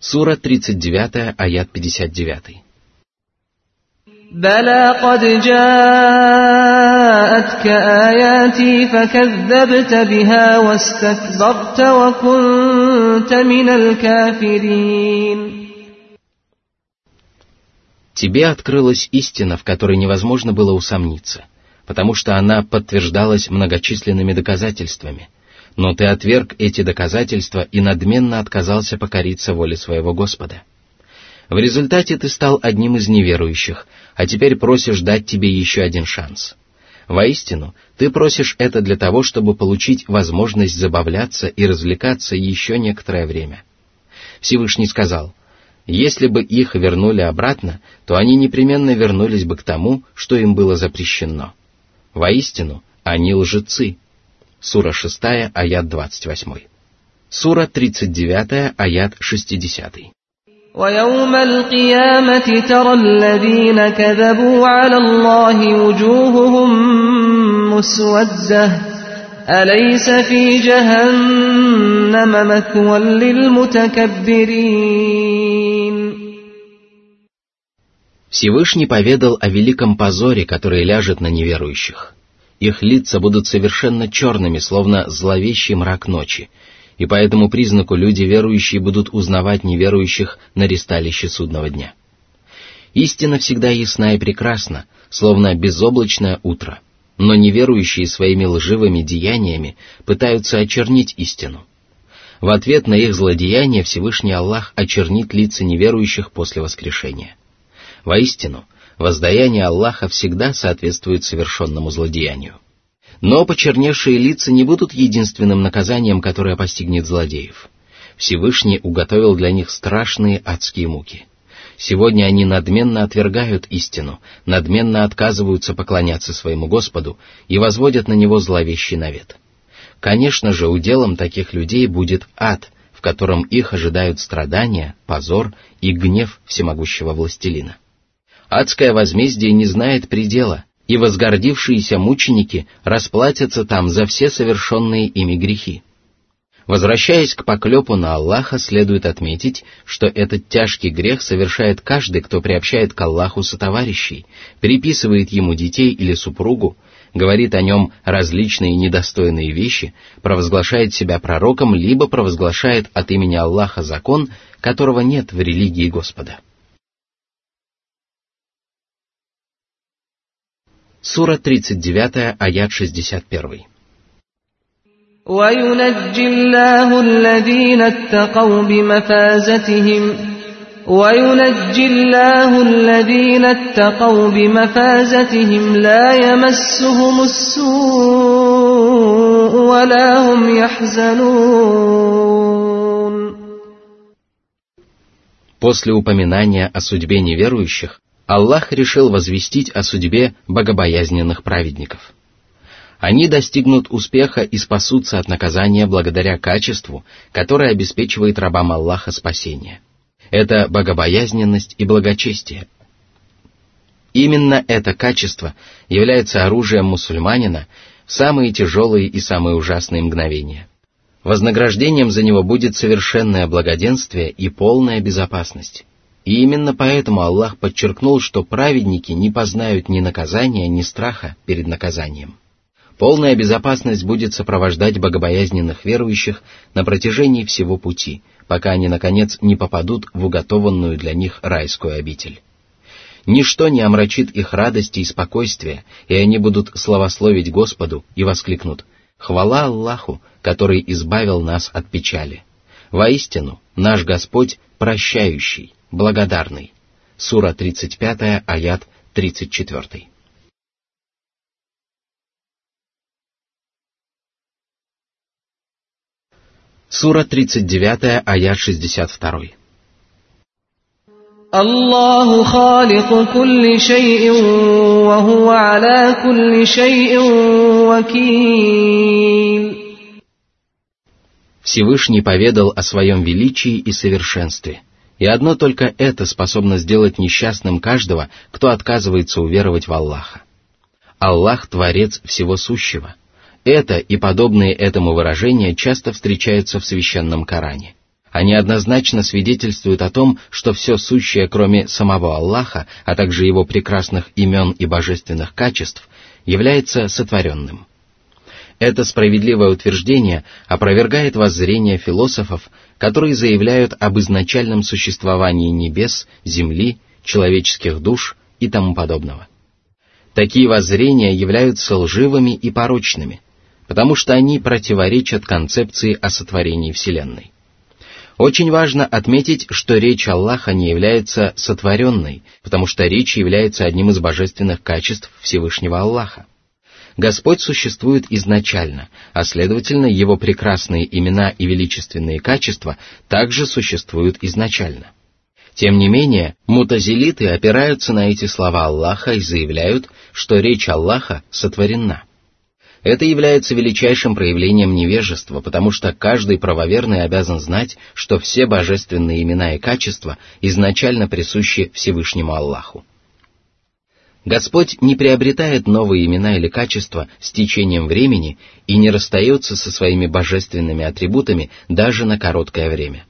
Сура 39, аят 59. بلى قد جاءتك آياتي فكذبت بها واستكبرت وكنت من الكافرين Тебе открылась истина, в которой невозможно было усомниться, потому что она подтверждалась многочисленными доказательствами. но ты отверг эти доказательства и надменно отказался покориться воле своего Господа. В результате ты стал одним из неверующих, а теперь просишь дать тебе еще один шанс. Воистину, ты просишь это для того, чтобы получить возможность забавляться и развлекаться еще некоторое время. Всевышний сказал, если бы их вернули обратно, то они непременно вернулись бы к тому, что им было запрещено. Воистину, они лжецы. Сура 6, аят 28. Сура 39, аят 60. ويوم القيامة ترى الذين كذبوا على الله وجوههم مسودة أليس في جهنم مثوى للمتكبرين Всевышний поведал о великом позоре, который ляжет на неверующих. их лица будут совершенно черными, словно зловещий мрак ночи, и по этому признаку люди верующие будут узнавать неверующих на ресталище судного дня. Истина всегда ясна и прекрасна, словно безоблачное утро, но неверующие своими лживыми деяниями пытаются очернить истину. В ответ на их злодеяние Всевышний Аллах очернит лица неверующих после воскрешения. Воистину, воздаяние Аллаха всегда соответствует совершенному злодеянию. Но почерневшие лица не будут единственным наказанием, которое постигнет злодеев. Всевышний уготовил для них страшные адские муки. Сегодня они надменно отвергают истину, надменно отказываются поклоняться своему Господу и возводят на него зловещий навет. Конечно же, уделом таких людей будет ад, в котором их ожидают страдания, позор и гнев всемогущего властелина. Адское возмездие не знает предела, и возгордившиеся мученики расплатятся там за все совершенные ими грехи. Возвращаясь к поклепу на Аллаха, следует отметить, что этот тяжкий грех совершает каждый, кто приобщает к Аллаху сотоварищей, приписывает ему детей или супругу, говорит о нем различные недостойные вещи, провозглашает себя пророком, либо провозглашает от имени Аллаха закон, которого нет в религии Господа. Сура 39, аят 61. وينجي الله الذين اتقوا بمفازتهم وينجي الله الذين اتقوا بمفازتهم لا يمسهم السوء ولا هم يحزنون После упоминания о судьбе неверующих, Аллах решил возвестить о судьбе богобоязненных праведников. Они достигнут успеха и спасутся от наказания благодаря качеству, которое обеспечивает рабам Аллаха спасение. Это богобоязненность и благочестие. Именно это качество является оружием мусульманина в самые тяжелые и самые ужасные мгновения. Вознаграждением за него будет совершенное благоденствие и полная безопасность. И именно поэтому Аллах подчеркнул, что праведники не познают ни наказания, ни страха перед наказанием. Полная безопасность будет сопровождать богобоязненных верующих на протяжении всего пути, пока они, наконец, не попадут в уготованную для них райскую обитель. Ничто не омрачит их радости и спокойствия, и они будут славословить Господу и воскликнут «Хвала Аллаху, который избавил нас от печали». Воистину, наш Господь прощающий, благодарный. Сура 35, аят 34. Сура 39, аят 62. الله خالق كل شيء وهو على كل شيء وكيل Всевышний поведал о своем величии и совершенстве, и одно только это способно сделать несчастным каждого, кто отказывается уверовать в Аллаха. Аллах – Творец всего сущего. Это и подобные этому выражения часто встречаются в священном Коране. Они однозначно свидетельствуют о том, что все сущее, кроме самого Аллаха, а также его прекрасных имен и божественных качеств, является сотворенным. Это справедливое утверждение опровергает воззрение философов, которые заявляют об изначальном существовании небес, земли, человеческих душ и тому подобного. Такие воззрения являются лживыми и порочными, потому что они противоречат концепции о сотворении Вселенной. Очень важно отметить, что речь Аллаха не является сотворенной, потому что речь является одним из божественных качеств Всевышнего Аллаха. Господь существует изначально, а следовательно, его прекрасные имена и величественные качества также существуют изначально. Тем не менее, мутазилиты опираются на эти слова Аллаха и заявляют, что речь Аллаха сотворена. Это является величайшим проявлением невежества, потому что каждый правоверный обязан знать, что все божественные имена и качества изначально присущи Всевышнему Аллаху. Господь не приобретает новые имена или качества с течением времени и не расстается со своими божественными атрибутами даже на короткое время.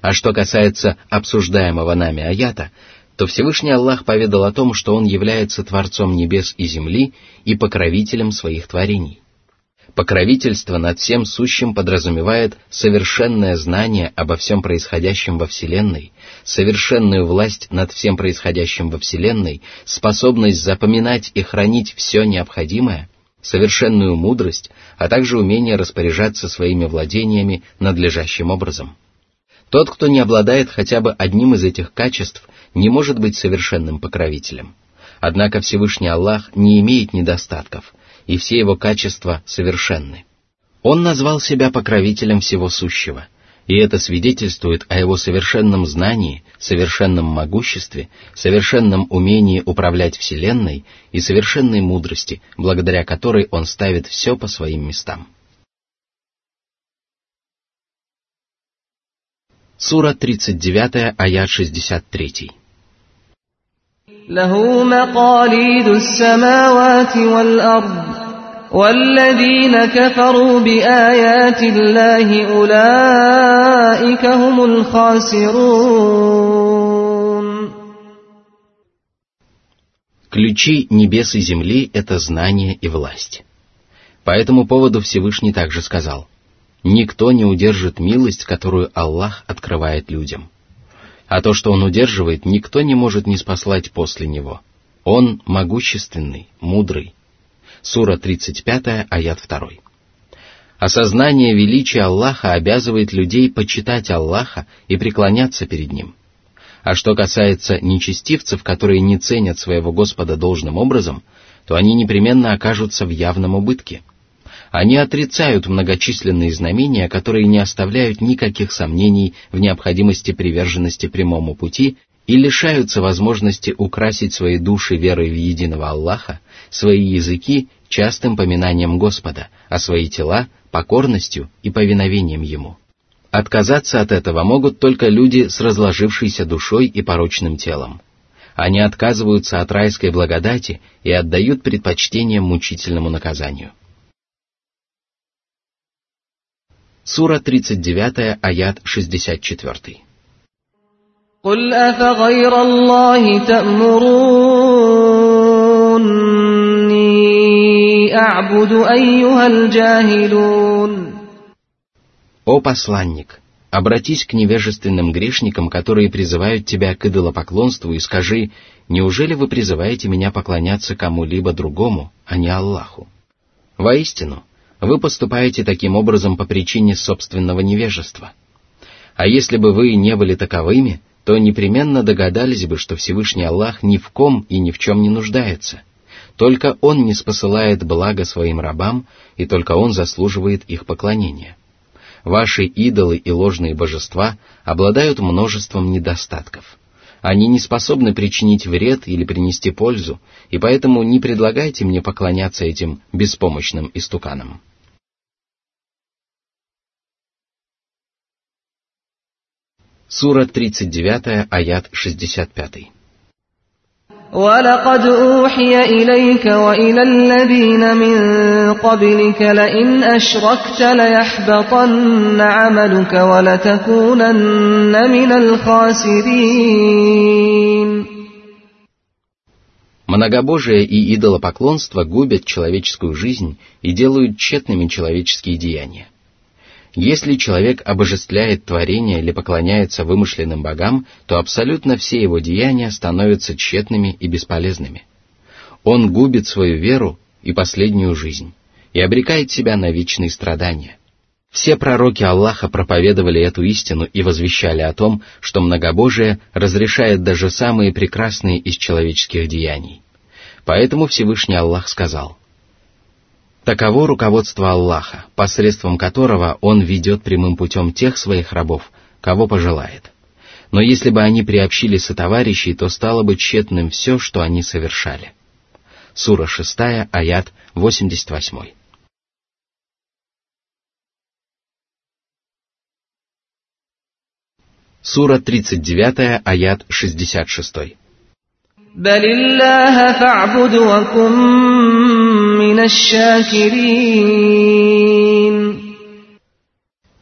А что касается обсуждаемого нами аята, то Всевышний Аллах поведал о том, что Он является Творцом небес и земли и покровителем своих творений. Покровительство над всем сущим подразумевает совершенное знание обо всем происходящем во Вселенной, совершенную власть над всем происходящим во Вселенной, способность запоминать и хранить все необходимое, совершенную мудрость, а также умение распоряжаться своими владениями надлежащим образом. Тот, кто не обладает хотя бы одним из этих качеств, не может быть совершенным покровителем. Однако Всевышний Аллах не имеет недостатков, и все его качества совершенны. Он назвал себя покровителем всего сущего, и это свидетельствует о его совершенном знании, совершенном могуществе, совершенном умении управлять Вселенной и совершенной мудрости, благодаря которой он ставит все по своим местам. Сура 39, аят 63. له مقاليد السماوات والأرض والذين كفروا بآيات الله أولئك هم الخاسرون Ключи небес и земли — это знание и власть. По этому поводу Всевышний также сказал, «Никто не удержит милость, которую Аллах открывает людям» а то, что он удерживает, никто не может не спаслать после него. Он могущественный, мудрый. Сура 35, аят 2. Осознание величия Аллаха обязывает людей почитать Аллаха и преклоняться перед Ним. А что касается нечестивцев, которые не ценят своего Господа должным образом, то они непременно окажутся в явном убытке – они отрицают многочисленные знамения, которые не оставляют никаких сомнений в необходимости приверженности прямому пути и лишаются возможности украсить свои души верой в единого Аллаха, свои языки частым поминанием Господа, а свои тела покорностью и повиновением Ему. Отказаться от этого могут только люди с разложившейся душой и порочным телом. Они отказываются от райской благодати и отдают предпочтение мучительному наказанию. Сура 39, аят 64. قل أفغير الله تأمروني أعبد أيها الجاهلون О посланник, обратись к невежественным грешникам, которые призывают тебя к идолопоклонству, и скажи, неужели вы призываете меня поклоняться кому-либо другому, а не Аллаху? Воистину, вы поступаете таким образом по причине собственного невежества. А если бы вы не были таковыми, то непременно догадались бы, что Всевышний Аллах ни в ком и ни в чем не нуждается. только Он не спосылает благо своим рабам, и только Он заслуживает их поклонения. Ваши идолы и ложные божества обладают множеством недостатков. Они не способны причинить вред или принести пользу, и поэтому не предлагайте мне поклоняться этим беспомощным истуканам. Сура 39, аят 65. ولقد أوحي إليك وإلى الذين من قبلك لئن أشركت ليحبطن عملك ولتكونن من الخاسرين Многобожие и идолопоклонство губят человеческую жизнь и делают тщетными человеческие деяния. Если человек обожествляет творение или поклоняется вымышленным богам, то абсолютно все его деяния становятся тщетными и бесполезными. Он губит свою веру и последнюю жизнь и обрекает себя на вечные страдания. Все пророки Аллаха проповедовали эту истину и возвещали о том, что многобожие разрешает даже самые прекрасные из человеческих деяний. Поэтому Всевышний Аллах сказал, Таково руководство Аллаха, посредством которого Он ведет прямым путем тех своих рабов, кого пожелает. Но если бы они приобщили сотоварищей, то стало бы тщетным все, что они совершали. Сура 6, аят 88. Сура 39, аят 66. بل الله فاعبد وكن من الشاكرين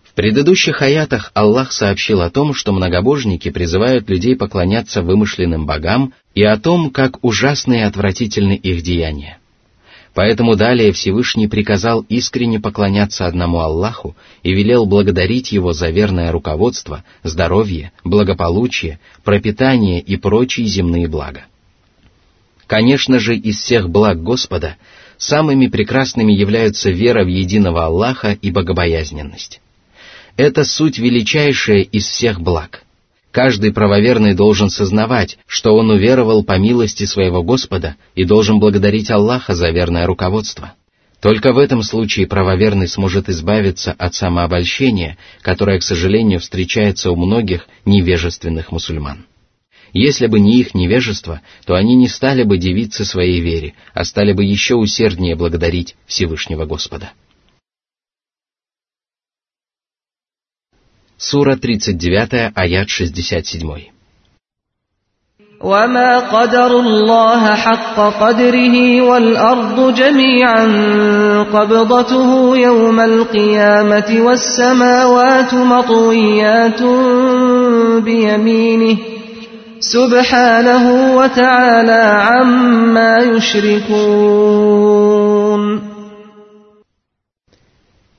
в предыдущих аятах Аллах сообщил о том, что многобожники призывают людей поклоняться вымышленным богам и о том, как ужасны и отвратительны их деяния. Поэтому далее Всевышний приказал искренне поклоняться одному Аллаху и велел благодарить Его за верное руководство, здоровье, благополучие, пропитание и прочие земные блага. Конечно же, из всех благ Господа самыми прекрасными являются вера в единого Аллаха и богобоязненность. Это суть величайшая из всех благ. Каждый правоверный должен сознавать, что он уверовал по милости своего Господа и должен благодарить Аллаха за верное руководство. Только в этом случае правоверный сможет избавиться от самообольщения, которое, к сожалению, встречается у многих невежественных мусульман. Если бы не их невежество, то они не стали бы дивиться своей вере, а стали бы еще усерднее благодарить Всевышнего Господа. Сура 39, аят 67. وما قدر الله حق قدره والأرض جميعا قبضته يوم القيامة والسماوات مطويات بيمينه سبحانه وتعالى عما يشركون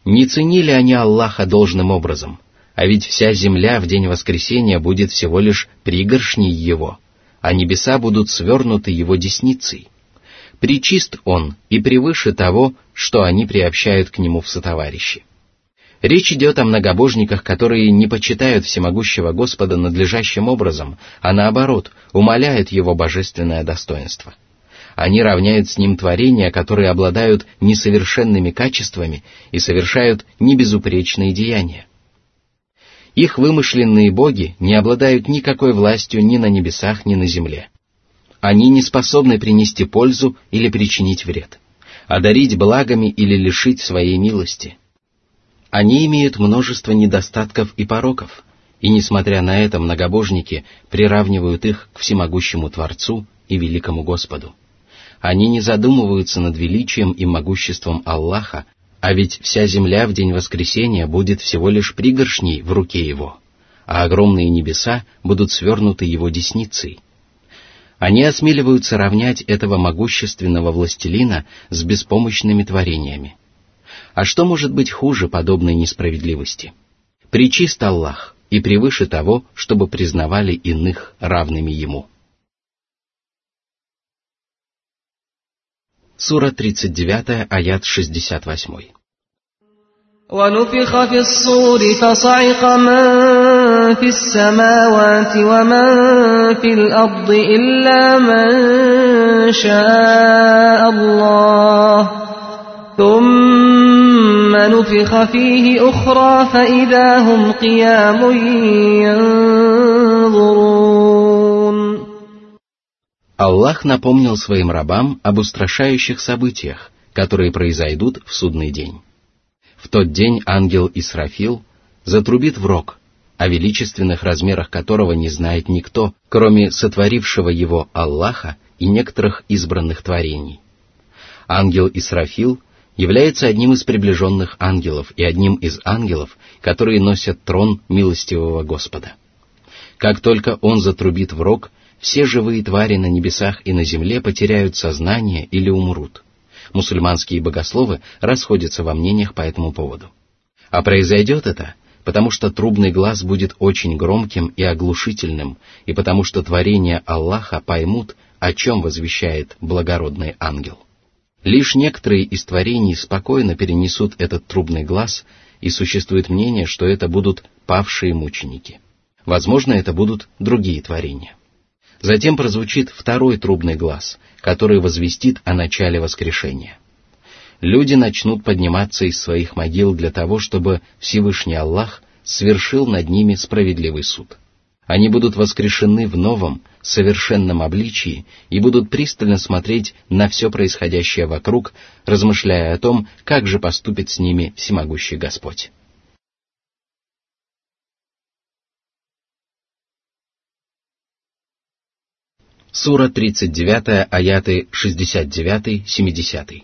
Не ценили они Аллаха должным образом, а ведь вся земля в день воскресения будет всего лишь пригоршней Его, а небеса будут свернуты Его десницей. Причист Он и превыше того, что они приобщают к Нему в сотоварищи. Речь идет о многобожниках, которые не почитают всемогущего Господа надлежащим образом, а наоборот, умаляют Его божественное достоинство. Они равняют с Ним творения, которые обладают несовершенными качествами и совершают небезупречные деяния. Их вымышленные боги не обладают никакой властью ни на небесах, ни на земле. Они не способны принести пользу или причинить вред, одарить благами или лишить своей милости – они имеют множество недостатков и пороков, и, несмотря на это, многобожники приравнивают их к всемогущему Творцу и великому Господу. Они не задумываются над величием и могуществом Аллаха, а ведь вся земля в день воскресения будет всего лишь пригоршней в руке Его, а огромные небеса будут свернуты Его десницей. Они осмеливаются равнять этого могущественного властелина с беспомощными творениями – а что может быть хуже подобной несправедливости? Причист Аллах и превыше того, чтобы признавали иных равными Ему. Сура 39, аят 68. ونفخ في الصور فصعق من في السماوات ومن في الأرض إلا من شاء الله ثم نفخ فيه أخرى فإذا هم قيام ينظرون Аллах напомнил своим рабам об устрашающих событиях, которые произойдут в судный день. В тот день ангел Исрафил затрубит в рог, о величественных размерах которого не знает никто, кроме сотворившего его Аллаха и некоторых избранных творений. Ангел Исрафил является одним из приближенных ангелов и одним из ангелов, которые носят трон милостивого Господа. Как только он затрубит в рог, все живые твари на небесах и на земле потеряют сознание или умрут. Мусульманские богословы расходятся во мнениях по этому поводу. А произойдет это, потому что трубный глаз будет очень громким и оглушительным, и потому что творения Аллаха поймут, о чем возвещает благородный ангел. Лишь некоторые из творений спокойно перенесут этот трубный глаз, и существует мнение, что это будут павшие мученики. Возможно, это будут другие творения. Затем прозвучит второй трубный глаз, который возвестит о начале воскрешения. Люди начнут подниматься из своих могил для того, чтобы Всевышний Аллах свершил над ними справедливый суд. Они будут воскрешены в новом, совершенном обличии и будут пристально смотреть на все происходящее вокруг, размышляя о том, как же поступит с ними всемогущий Господь. Сура 39, аяты 69-70.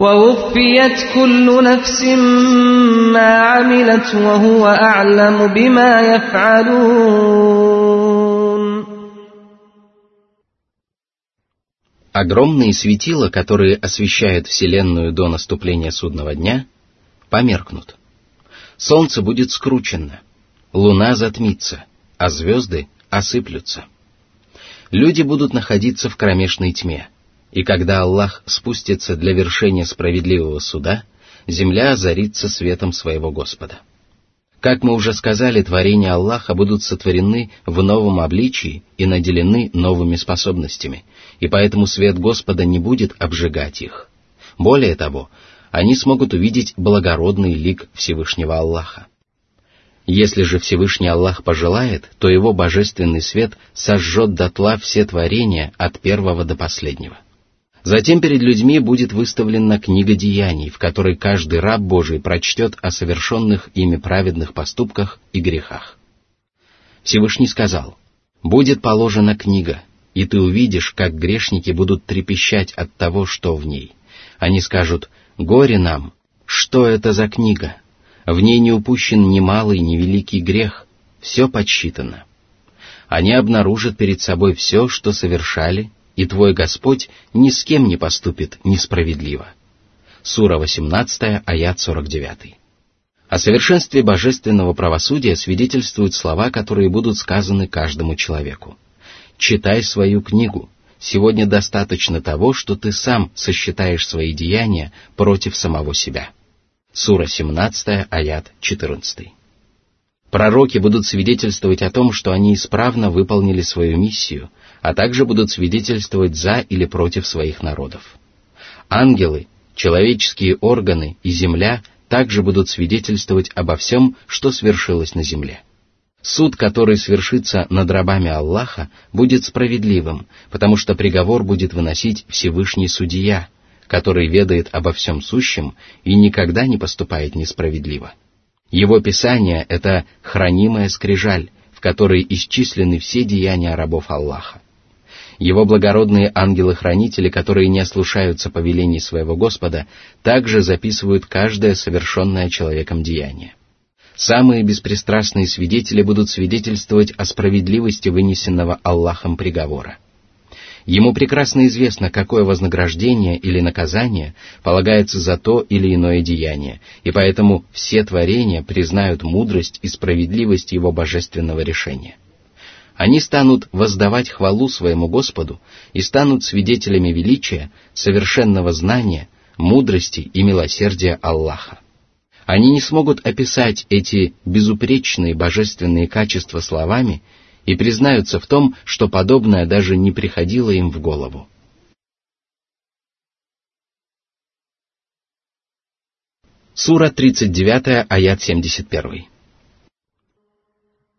ووفيت كل نفس ما عملت وهو أعلم بما يفعلون Огромные светила, которые освещают Вселенную до наступления судного дня, померкнут. Солнце будет скручено, луна затмится, а звезды осыплются. Люди будут находиться в кромешной тьме, – и когда Аллах спустится для вершения справедливого суда, земля озарится светом своего Господа. Как мы уже сказали, творения Аллаха будут сотворены в новом обличии и наделены новыми способностями, и поэтому свет Господа не будет обжигать их. Более того, они смогут увидеть благородный лик Всевышнего Аллаха. Если же Всевышний Аллах пожелает, то его божественный свет сожжет дотла все творения от первого до последнего. Затем перед людьми будет выставлена книга деяний, в которой каждый раб Божий прочтет о совершенных ими праведных поступках и грехах. Всевышний сказал, «Будет положена книга, и ты увидишь, как грешники будут трепещать от того, что в ней. Они скажут, «Горе нам! Что это за книга? В ней не упущен ни малый, ни великий грех, все подсчитано». Они обнаружат перед собой все, что совершали, и твой Господь ни с кем не поступит несправедливо. Сура 18, аят 49. О совершенстве божественного правосудия свидетельствуют слова, которые будут сказаны каждому человеку. «Читай свою книгу. Сегодня достаточно того, что ты сам сосчитаешь свои деяния против самого себя». Сура 17, аят 14. Пророки будут свидетельствовать о том, что они исправно выполнили свою миссию – а также будут свидетельствовать за или против своих народов. Ангелы, человеческие органы и земля также будут свидетельствовать обо всем, что свершилось на земле. Суд, который свершится над рабами Аллаха, будет справедливым, потому что приговор будет выносить Всевышний Судья, который ведает обо всем сущем и никогда не поступает несправедливо. Его писание — это хранимая скрижаль, в которой исчислены все деяния рабов Аллаха. Его благородные ангелы-хранители, которые не ослушаются повелений своего Господа, также записывают каждое совершенное человеком деяние. Самые беспристрастные свидетели будут свидетельствовать о справедливости вынесенного Аллахом приговора. Ему прекрасно известно, какое вознаграждение или наказание полагается за то или иное деяние, и поэтому все творения признают мудрость и справедливость его божественного решения. Они станут воздавать хвалу своему Господу и станут свидетелями величия, совершенного знания, мудрости и милосердия Аллаха. Они не смогут описать эти безупречные божественные качества словами и признаются в том, что подобное даже не приходило им в голову. Сура 39, аят 71.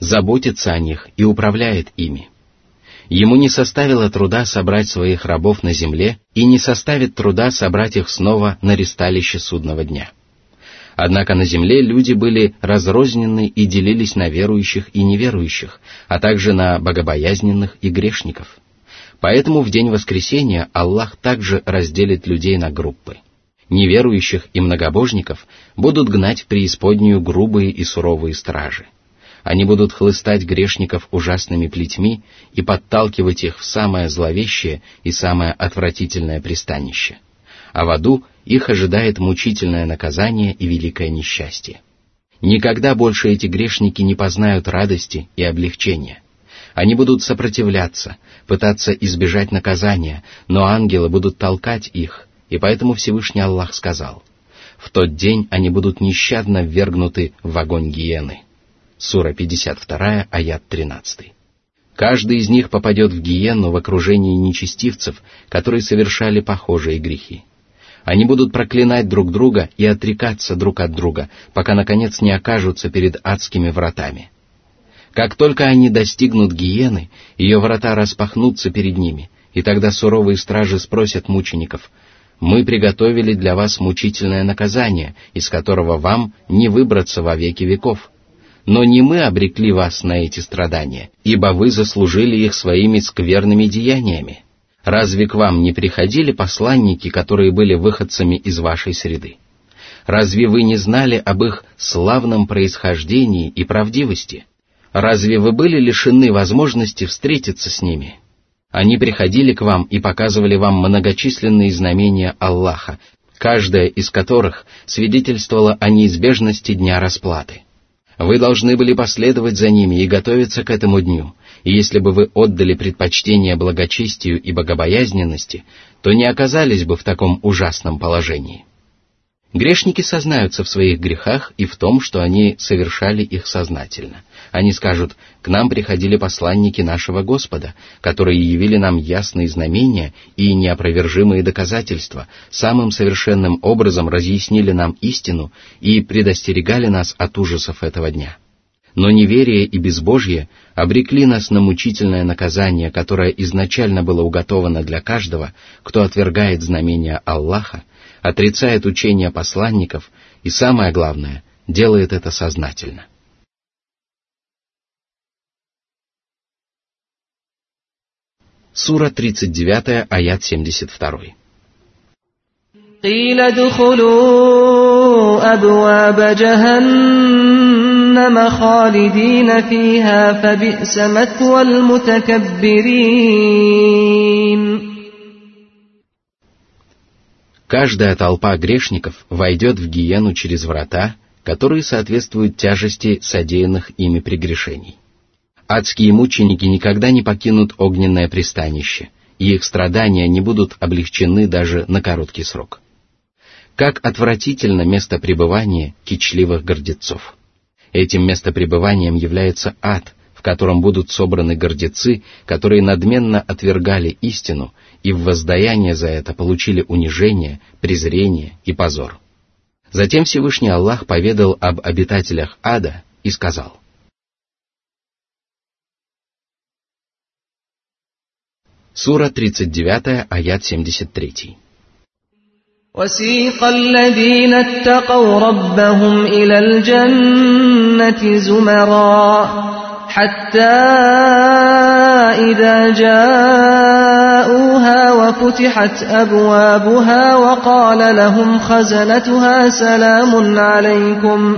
заботится о них и управляет ими. Ему не составило труда собрать своих рабов на земле и не составит труда собрать их снова на ристалище судного дня. Однако на земле люди были разрознены и делились на верующих и неверующих, а также на богобоязненных и грешников. Поэтому в день воскресения Аллах также разделит людей на группы. Неверующих и многобожников будут гнать в преисподнюю грубые и суровые стражи. Они будут хлыстать грешников ужасными плетьми и подталкивать их в самое зловещее и самое отвратительное пристанище. А в аду их ожидает мучительное наказание и великое несчастье. Никогда больше эти грешники не познают радости и облегчения. Они будут сопротивляться, пытаться избежать наказания, но ангелы будут толкать их, и поэтому Всевышний Аллах сказал, «В тот день они будут нещадно ввергнуты в огонь гиены». Сура 52, аят 13. Каждый из них попадет в гиену в окружении нечестивцев, которые совершали похожие грехи. Они будут проклинать друг друга и отрекаться друг от друга, пока наконец не окажутся перед адскими вратами. Как только они достигнут гиены, ее врата распахнутся перед ними, и тогда суровые стражи спросят мучеников, «Мы приготовили для вас мучительное наказание, из которого вам не выбраться во веки веков» но не мы обрекли вас на эти страдания, ибо вы заслужили их своими скверными деяниями. Разве к вам не приходили посланники, которые были выходцами из вашей среды? Разве вы не знали об их славном происхождении и правдивости? Разве вы были лишены возможности встретиться с ними? Они приходили к вам и показывали вам многочисленные знамения Аллаха, каждое из которых свидетельствовало о неизбежности дня расплаты. Вы должны были последовать за ними и готовиться к этому дню, и если бы вы отдали предпочтение благочестию и богобоязненности, то не оказались бы в таком ужасном положении. Грешники сознаются в своих грехах и в том, что они совершали их сознательно. Они скажут, к нам приходили посланники нашего Господа, которые явили нам ясные знамения и неопровержимые доказательства, самым совершенным образом разъяснили нам истину и предостерегали нас от ужасов этого дня. Но неверие и безбожье обрекли нас на мучительное наказание, которое изначально было уготовано для каждого, кто отвергает знамения Аллаха, отрицает учения посланников и, самое главное, делает это сознательно. Сура 39, аят 72. قيل ادخلوا أبواب جهنم خالدين فيها فبئس مثوى المتكبرين Каждая толпа грешников войдет в гиену через врата, которые соответствуют тяжести содеянных ими прегрешений. Адские мученики никогда не покинут огненное пристанище, и их страдания не будут облегчены даже на короткий срок. Как отвратительно место пребывания кичливых гордецов. Этим местопребыванием является ад, в котором будут собраны гордецы, которые надменно отвергали истину и в воздаяние за это получили унижение, презрение и позор. Затем Всевышний Аллах поведал об обитателях ада и сказал. Сура 39, аят 73. وسيق الذين اتقوا ربهم إلى الجنة زمرًا حتى إذا جاءوها وفتحت أبوابها وقال لهم خزنتها سلام عليكم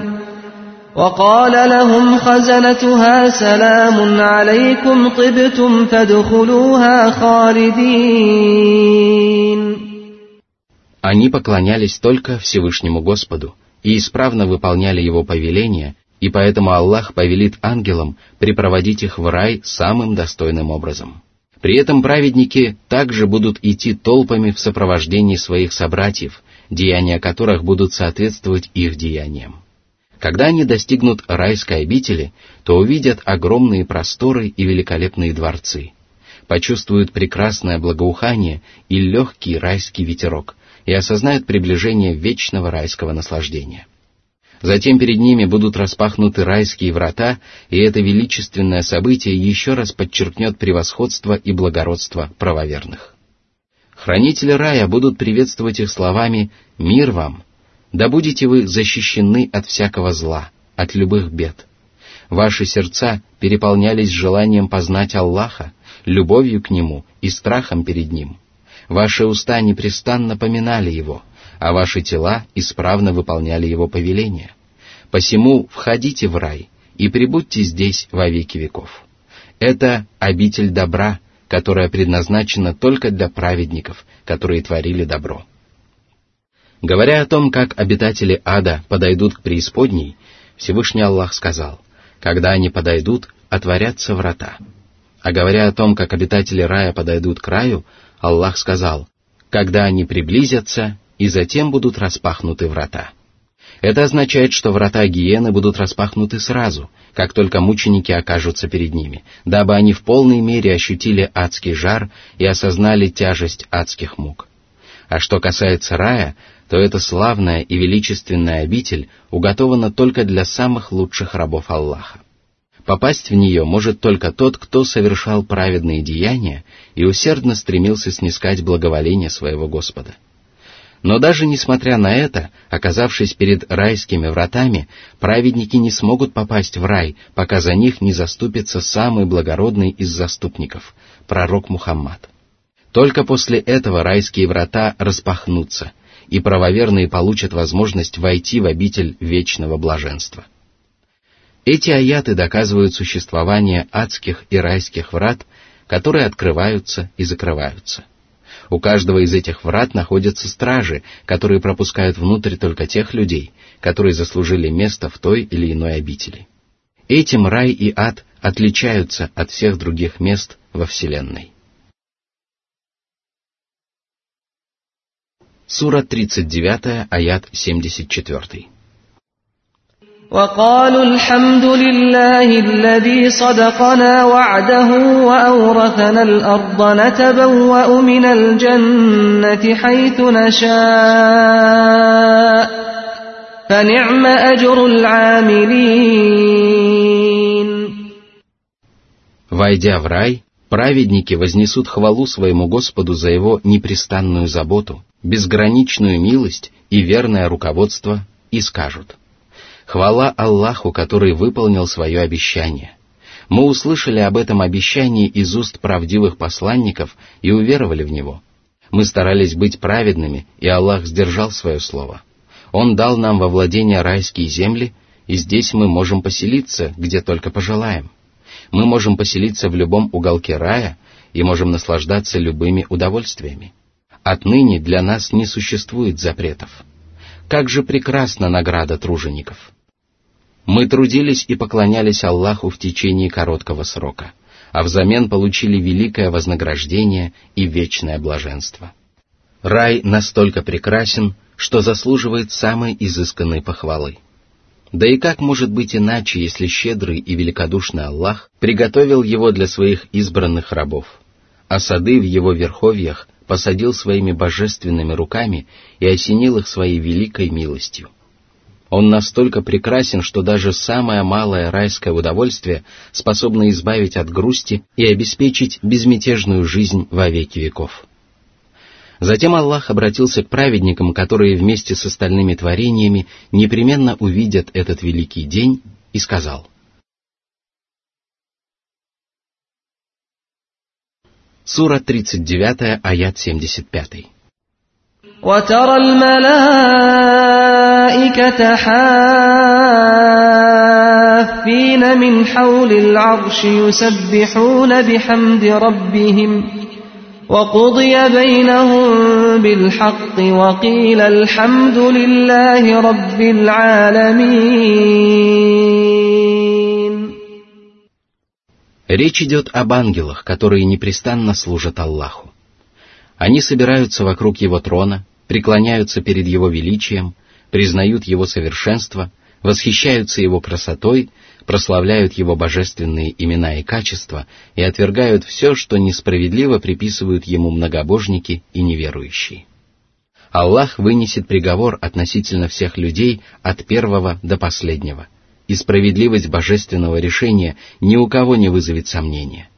وقال لهم خزنتها سلام عليكم طبتم فادخلوها خالدين Они поклонялись только Всевышнему Господу и исправно выполняли Его повеления, и поэтому Аллах повелит ангелам припроводить их в рай самым достойным образом. При этом праведники также будут идти толпами в сопровождении своих собратьев, деяния которых будут соответствовать их деяниям. Когда они достигнут райской обители, то увидят огромные просторы и великолепные дворцы, почувствуют прекрасное благоухание и легкий райский ветерок и осознают приближение вечного райского наслаждения. Затем перед ними будут распахнуты райские врата, и это величественное событие еще раз подчеркнет превосходство и благородство правоверных. Хранители рая будут приветствовать их словами «Мир вам!» Да будете вы защищены от всякого зла, от любых бед. Ваши сердца переполнялись желанием познать Аллаха, любовью к Нему и страхом перед Ним. Ваши уста непрестанно поминали Его, а ваши тела исправно выполняли Его повеления. Посему входите в рай и прибудьте здесь во веки веков. Это обитель добра, которая предназначена только для праведников, которые творили добро. Говоря о том, как обитатели ада подойдут к преисподней, Всевышний Аллах сказал, когда они подойдут, отворятся врата. А говоря о том, как обитатели рая подойдут к раю, Аллах сказал, когда они приблизятся, и затем будут распахнуты врата. Это означает, что врата гиены будут распахнуты сразу, как только мученики окажутся перед ними, дабы они в полной мере ощутили адский жар и осознали тяжесть адских мук. А что касается рая, то эта славная и величественная обитель уготована только для самых лучших рабов Аллаха. Попасть в нее может только тот, кто совершал праведные деяния и усердно стремился снискать благоволение своего Господа. Но даже несмотря на это, оказавшись перед райскими вратами, праведники не смогут попасть в рай, пока за них не заступится самый благородный из заступников, пророк Мухаммад. Только после этого райские врата распахнутся, и правоверные получат возможность войти в обитель вечного блаженства. Эти аяты доказывают существование адских и райских врат, которые открываются и закрываются. У каждого из этих врат находятся стражи, которые пропускают внутрь только тех людей, которые заслужили место в той или иной обители. Этим рай и ад отличаются от всех других мест во Вселенной. Сура 39, аят 74. وقالوا الحمد لله الذي صدقنا وعده وأورثنا الأرض نتبوأ من الجنة حيث نشاء فنعم أجر العاملين Войдя в рай, праведники вознесут хвалу своему Господу за его непрестанную заботу, безграничную милость и верное руководство, и скажут «Хвала Аллаху, который выполнил свое обещание». Мы услышали об этом обещании из уст правдивых посланников и уверовали в него. Мы старались быть праведными, и Аллах сдержал свое слово. Он дал нам во владение райские земли, и здесь мы можем поселиться, где только пожелаем. Мы можем поселиться в любом уголке рая и можем наслаждаться любыми удовольствиями. Отныне для нас не существует запретов. Как же прекрасна награда тружеников! Мы трудились и поклонялись Аллаху в течение короткого срока, а взамен получили великое вознаграждение и вечное блаженство. Рай настолько прекрасен, что заслуживает самой изысканной похвалы. Да и как может быть иначе, если щедрый и великодушный Аллах приготовил его для своих избранных рабов, а сады в его верховьях посадил своими божественными руками и осенил их своей великой милостью. Он настолько прекрасен, что даже самое малое райское удовольствие способно избавить от грусти и обеспечить безмятежную жизнь во веки веков. Затем Аллах обратился к праведникам, которые вместе с остальными творениями непременно увидят этот великий день, и сказал. Сура 39, аят 75. وترى الملائكة حافين من حول العرش يسبحون بحمد ربهم وقضي بينهم بالحق وقيل الحمد لله رب العالمين Речь идет об ангелах, которые непрестанно служат Аллаху. Они собираются вокруг Его трона, преклоняются перед Его величием, признают Его совершенство, восхищаются Его красотой, прославляют Его божественные имена и качества и отвергают все, что несправедливо приписывают Ему многобожники и неверующие. Аллах вынесет приговор относительно всех людей от первого до последнего, и справедливость божественного решения ни у кого не вызовет сомнения.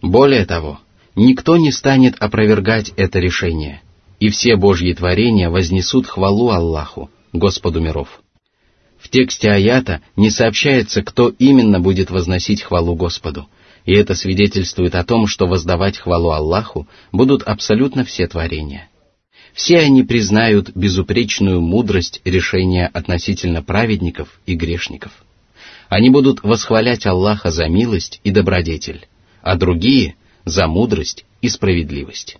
Более того, никто не станет опровергать это решение, и все Божьи творения вознесут хвалу Аллаху, Господу миров. В тексте аята не сообщается, кто именно будет возносить хвалу Господу, и это свидетельствует о том, что воздавать хвалу Аллаху будут абсолютно все творения. Все они признают безупречную мудрость решения относительно праведников и грешников. Они будут восхвалять Аллаха за милость и добродетель, а другие — за мудрость и справедливость.